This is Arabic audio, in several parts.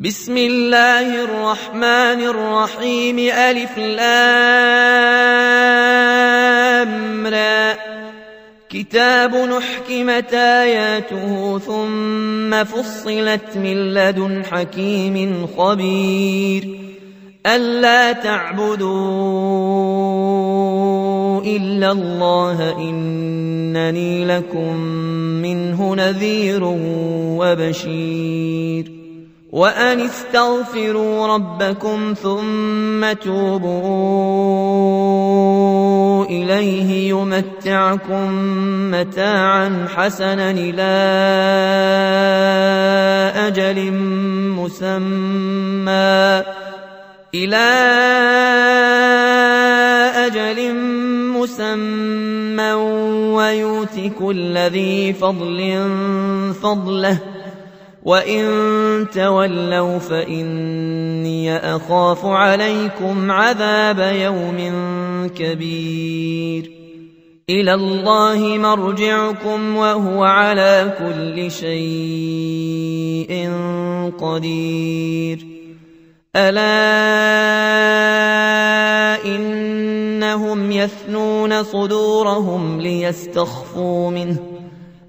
بسم الله الرحمن الرحيم ألف لام را. كتاب نحكمت آياته ثم فصلت من لدن حكيم خبير. ألا تعبدوا إلا الله إنني لكم منه نذير وبشير. وأن استغفروا ربكم ثم توبوا إليه يمتعكم متاعا حسنا إلى أجل مسمى إلى أجل مسمى ويؤتك كل ذي فضل فضله وإن تولوا فإني أخاف عليكم عذاب يوم كبير إلى الله مرجعكم وهو على كل شيء قدير ألا إنهم يثنون صدورهم ليستخفوا منه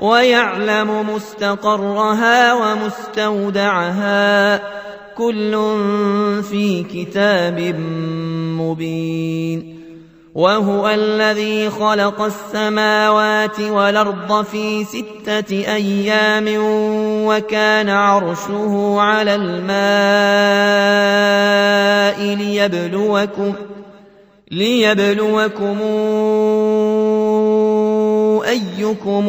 ويعلم مستقرها ومستودعها كل في كتاب مبين. وهو الذي خلق السماوات والأرض في ستة أيام وكان عرشه على الماء ليبلوكم ليبلوكم أيكم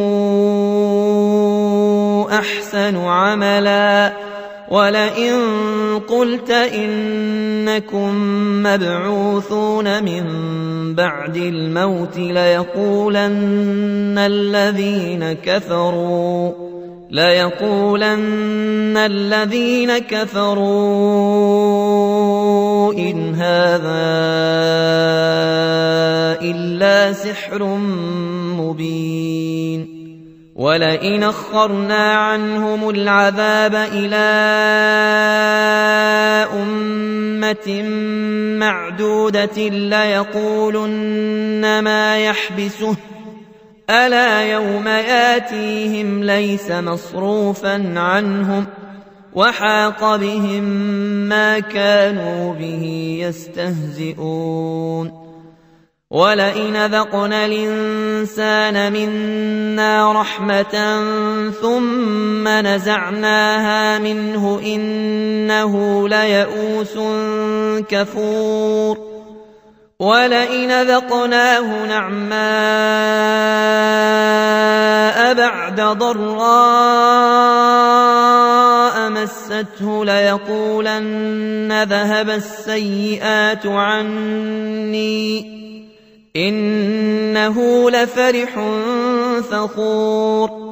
أحسن عملا؟ ولئن قلت إنكم مبعوثون من بعد الموت ليقولن الذين كفروا. ليقولن الذين كفروا إن هذا إلا سحر مبين ولئن اخرنا عنهم العذاب إلى امه معدوده ليقولن ما يحبسه الا يوم ياتيهم ليس مصروفا عنهم وحاق بهم ما كانوا به يستهزئون ولئن ذقنا الإنسان منا رحمة ثم نزعناها منه إنه ليئوس كفور ولئن ذقناه نعماء بعد ضراء مسته ليقولن ذهب السيئات عني إنه لفرح فخور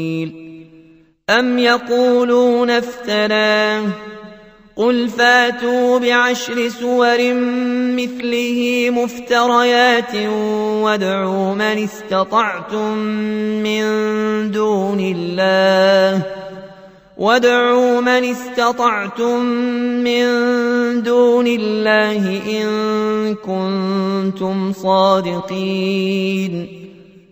أم يقولون افتراه قل فاتوا بعشر سور مثله مفتريات وادعوا من استطعتم من دون الله وادعوا من استطعتم من دون الله إن كنتم صادقين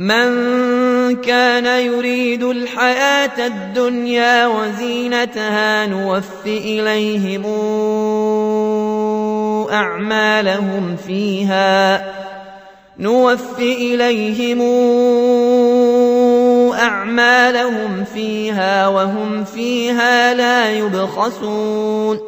من كان يريد الحياة الدنيا وزينتها نوف إليهم أعمالهم فيها نوف إليهم أعمالهم فيها وهم فيها لا يبخسون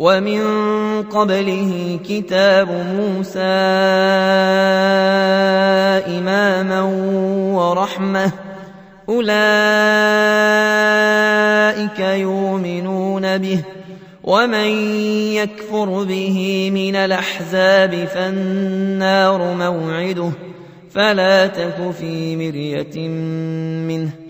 ومن قبله كتاب موسى إماما ورحمة. أولئك يؤمنون به ومن يكفر به من الأحزاب فالنار موعده. فلا تك في مرية منه.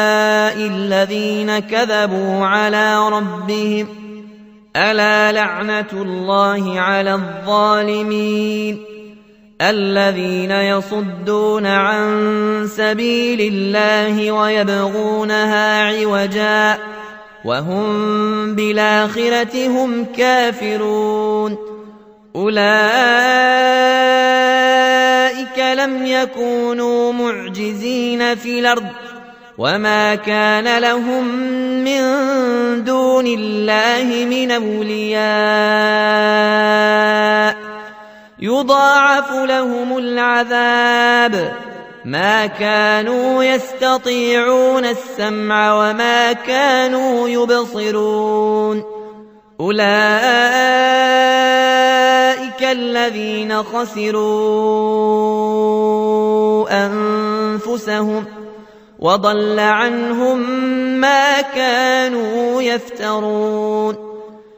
الذين كذبوا على ربهم ألا لعنة الله على الظالمين الذين يصدون عن سبيل الله ويبغونها عوجا وهم بالآخرة هم كافرون أولئك لم يكونوا معجزين في الأرض وما كان لهم من دون الله من أولياء يضاعف لهم العذاب ما كانوا يستطيعون السمع وما كانوا يبصرون أولئك الذين خسروا أنفسهم وضل عنهم ما كانوا يفترون.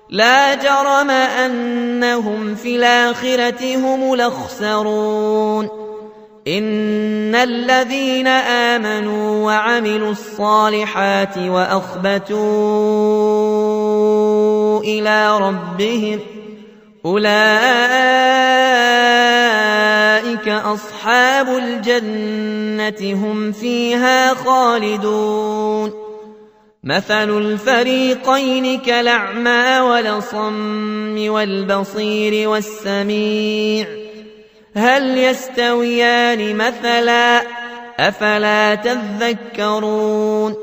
لا جرم أنهم في الآخرة هم الأخسرون. إن الذين آمنوا وعملوا الصالحات وأخبتوا إلى ربهم أولئك أصحاب الجنة هم فيها خالدون. مثل الفريقين كالأعمى والصم والبصير والسميع. هل يستويان مثلا؟ أفلا تذكرون؟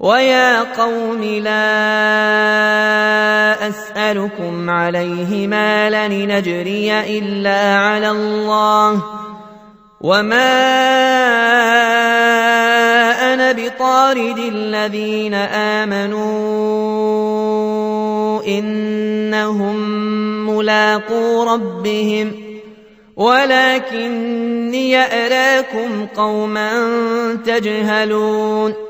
ويا قوم لا أسألكم عليه مالا نجري إلا على الله وما أنا بطارد الذين آمنوا إنهم ملاقو ربهم ولكني أراكم قوما تجهلون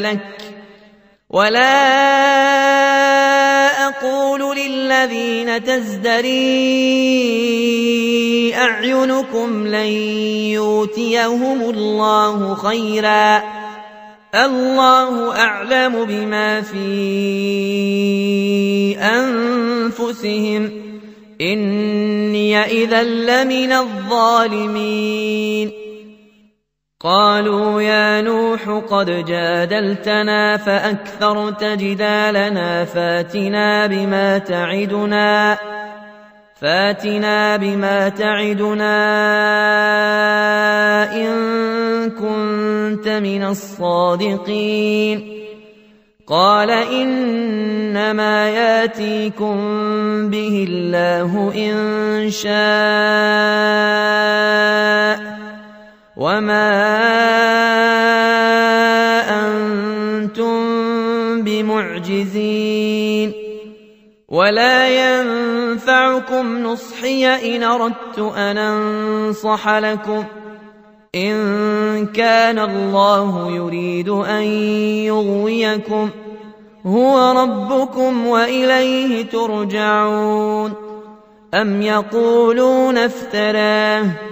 ملك ولا أقول للذين تزدري أعينكم لن يؤتيهم الله خيرا. الله أعلم بما في أنفسهم. إني إذا لمن الظالمين. قالوا يا نوح قد جادلتنا فأكثرت جدالنا فاتنا بما تعدنا فاتنا بما تعدنا إن كنت من الصادقين. قال إنما ياتيكم به الله إن شاء وما أنتم بمعجزين ولا ينفعكم نصحي إن أردت أن أنصح لكم إن كان الله يريد أن يغويكم هو ربكم وإليه ترجعون أم يقولون افتراه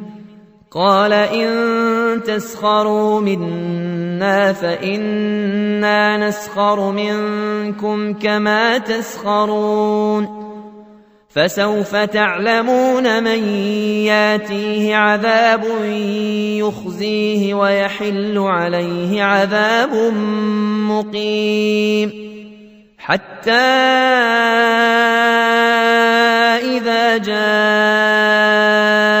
قال إن تسخروا منا فإنا نسخر منكم كما تسخرون فسوف تعلمون من ياتيه عذاب يخزيه ويحل عليه عذاب مقيم حتى إذا جاء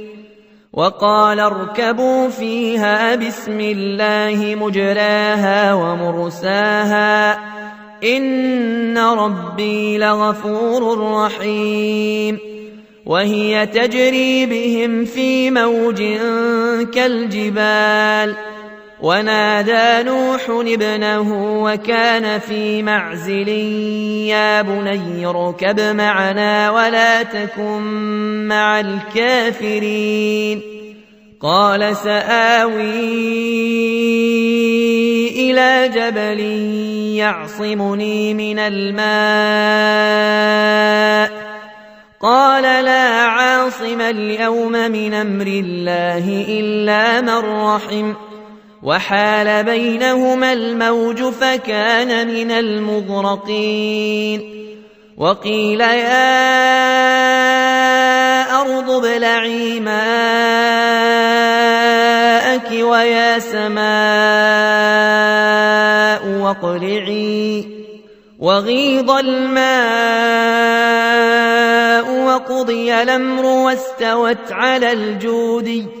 وقال اركبوا فيها بسم الله مجراها ومرساها إن ربي لغفور رحيم وهي تجري بهم في موج كالجبال ونادى نوح ابنه وكان في معزل يا بني اركب معنا ولا تكن مع الكافرين. قال سآوي إلى جبل يعصمني من الماء. قال لا عاصم اليوم من أمر الله إلا من رحم. وحال بينهما الموج فكان من المغرقين. وقيل يا أرض ابلعي ماءك ويا سماء واقلعي. وغيض الماء وقضي الأمر واستوت على الجودي.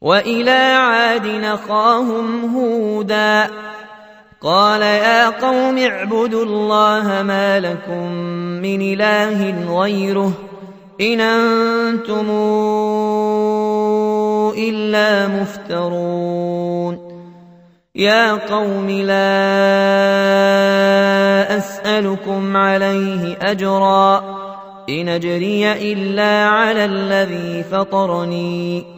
وإلى عاد نخاهم هودا. قال يا قوم اعبدوا الله ما لكم من إله غيره إن أنتم إلا مفترون. يا قوم لا أسألكم عليه أجرا. إن أجري إلا على الذي فطرني.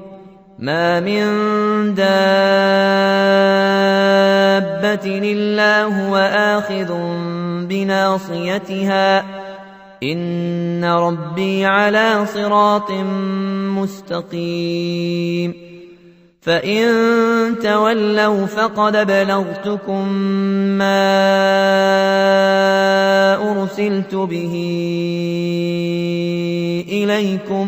ما من دابة إلا هو آخذ بناصيتها إن ربي على صراط مستقيم فإن تولوا فقد بلغتكم ما أرسلت به إليكم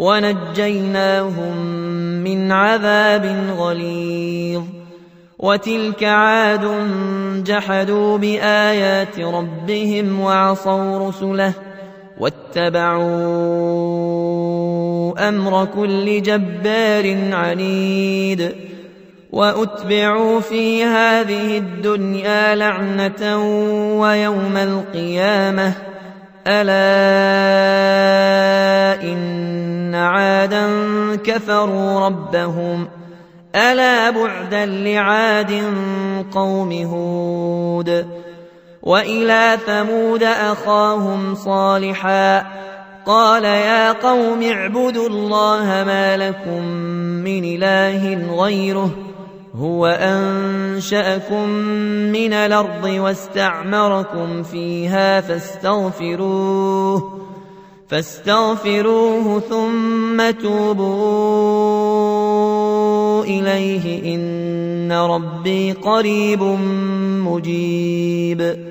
ونجيناهم من عذاب غليظ. وتلك عاد جحدوا بآيات ربهم وعصوا رسله واتبعوا أمر كل جبار عنيد. وأتبعوا في هذه الدنيا لعنة ويوم القيامة. الا ان عادا كفروا ربهم الا بعدا لعاد قوم هود والى ثمود اخاهم صالحا قال يا قوم اعبدوا الله ما لكم من اله غيره هو أنشأكم من الأرض واستعمركم فيها فاستغفروه فاستغفروه ثم توبوا إليه إن ربي قريب مجيب.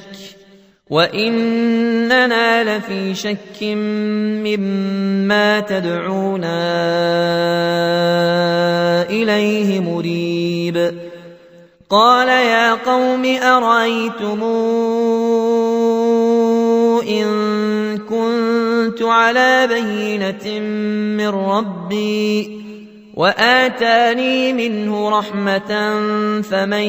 وإننا لفي شك مما تدعونا إليه مريب قال يا قوم أرأيتم إن كنت على بينة من ربي وآتاني منه رحمة فمن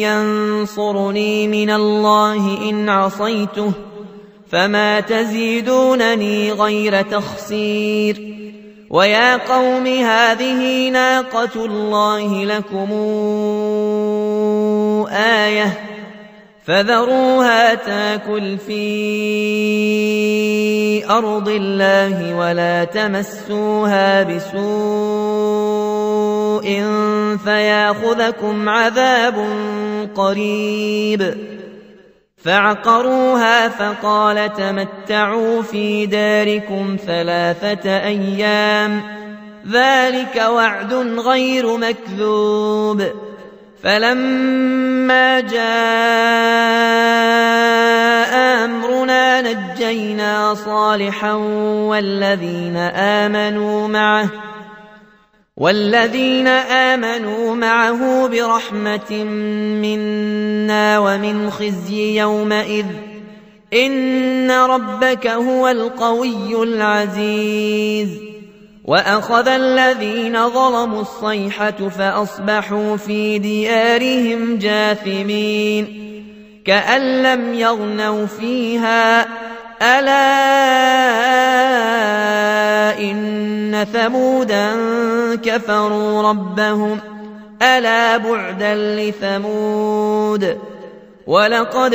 ينصرني من الله إن عصيته فما تزيدونني غير تخسير. ويا قوم هذه ناقة الله لكم آية فذروها تاكل في أرض الله ولا تمسوها بسوء فياخذكم عذاب قريب. فعقروها فقال تمتعوا في داركم ثلاثة أيام. ذلك وعد غير مكذوب. فلما جاء امرنا نجينا صالحا والذين امنوا معه والذين امنوا معه برحمه منا ومن خزي يومئذ ان ربك هو القوي العزيز وأخذ الذين ظلموا الصيحة فأصبحوا في ديارهم جاثمين كأن لم يغنوا فيها ألا إن ثمودا كفروا ربهم ألا بعدا لثمود ولقد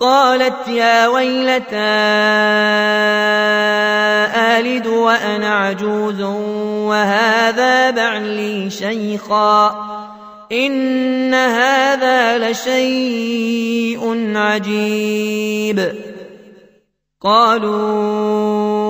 قالت يا ويلتى آلد وأنا عجوز وهذا بعلي شيخا. إن هذا لشيء عجيب. قالوا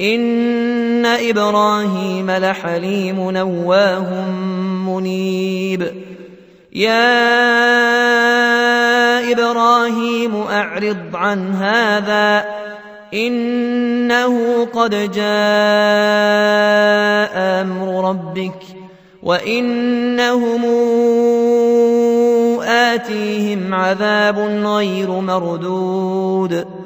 ان إبراهيم لحليم نواه منيب. يا إبراهيم اعرض عن هذا. إنه قد جاء أمر ربك وإنهم آتيهم عذاب غير مردود.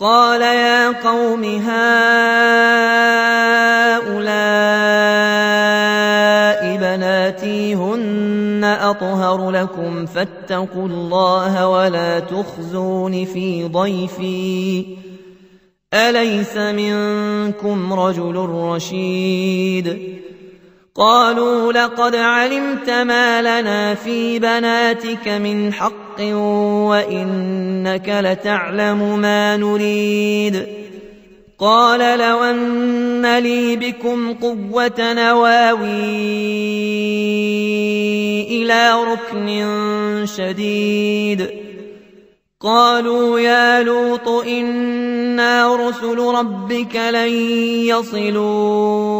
قال يا قوم هؤلاء بناتي هن أطهر لكم فاتقوا الله ولا تخزون في ضيفي. أليس منكم رجل رشيد؟ قالوا لقد علمت ما لنا في بناتك من حق وإنك لتعلم ما نريد. قال لو أن لي بكم قوة نواوي إلى ركن شديد. قالوا يا لوط إنا رسل ربك لن يصلوا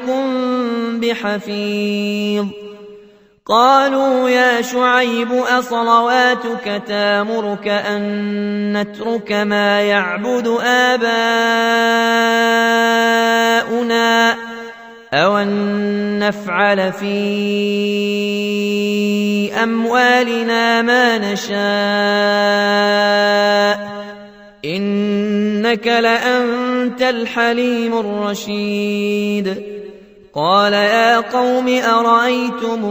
بحفيظ قالوا يا شعيب أصلواتك تامرك أن نترك ما يعبد آباؤنا أو أن نفعل في أموالنا ما نشاء. إنك لأنت الحليم الرشيد. قال يا قوم أرأيتم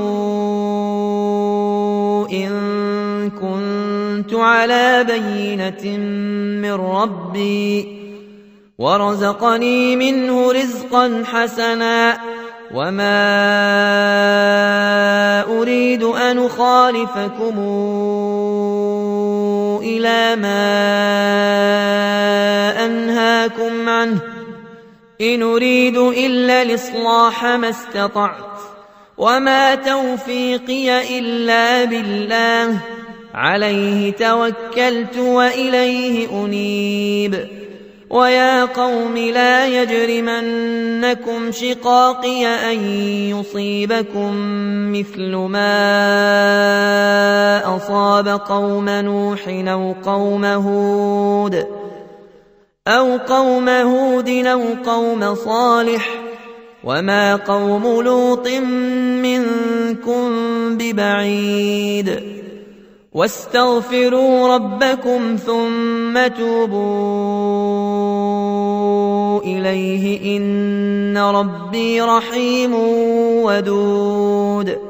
إن كنت على بينة من ربي ورزقني منه رزقا حسنا وما أريد أن أخالفكم إلى ما أنهاكم عنه إن أريد إلا الإصلاح ما استطعت وما توفيقي إلا بالله عليه توكلت وإليه أنيب. ويا قوم لا يجرمنكم شقاقي أن يصيبكم مثل ما أصاب قوم نوح أو قوم هود. أو قوم هود أو قوم صالح وما قوم لوط منكم ببعيد واستغفروا ربكم ثم توبوا إليه إن ربي رحيم ودود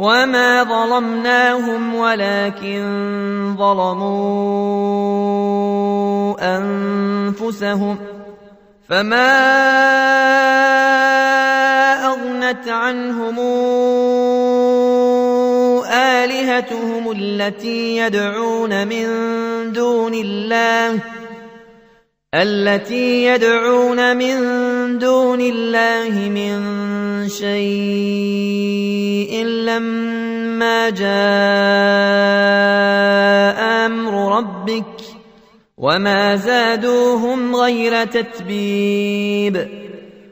وما ظلمناهم ولكن ظلموا أنفسهم فما أغنت عنهم آلهتهم التي يدعون من دون الله التي يدعون من دون الله من شيء لما جاء أمر ربك وما زادوهم غير تتبيب.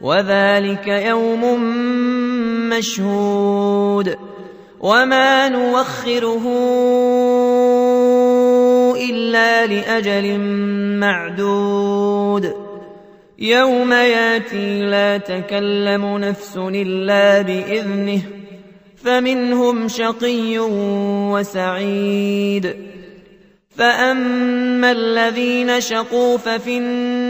وذلك يوم مشهود وما نوخره إلا لأجل معدود يوم ياتي لا تكلم نفس إلا بإذنه فمنهم شقي وسعيد فأما الذين شقوا ففي النار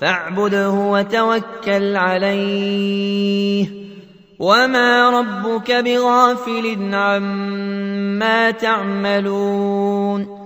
فاعبده وتوكل عليه. وما ربك بغافل عما تعملون.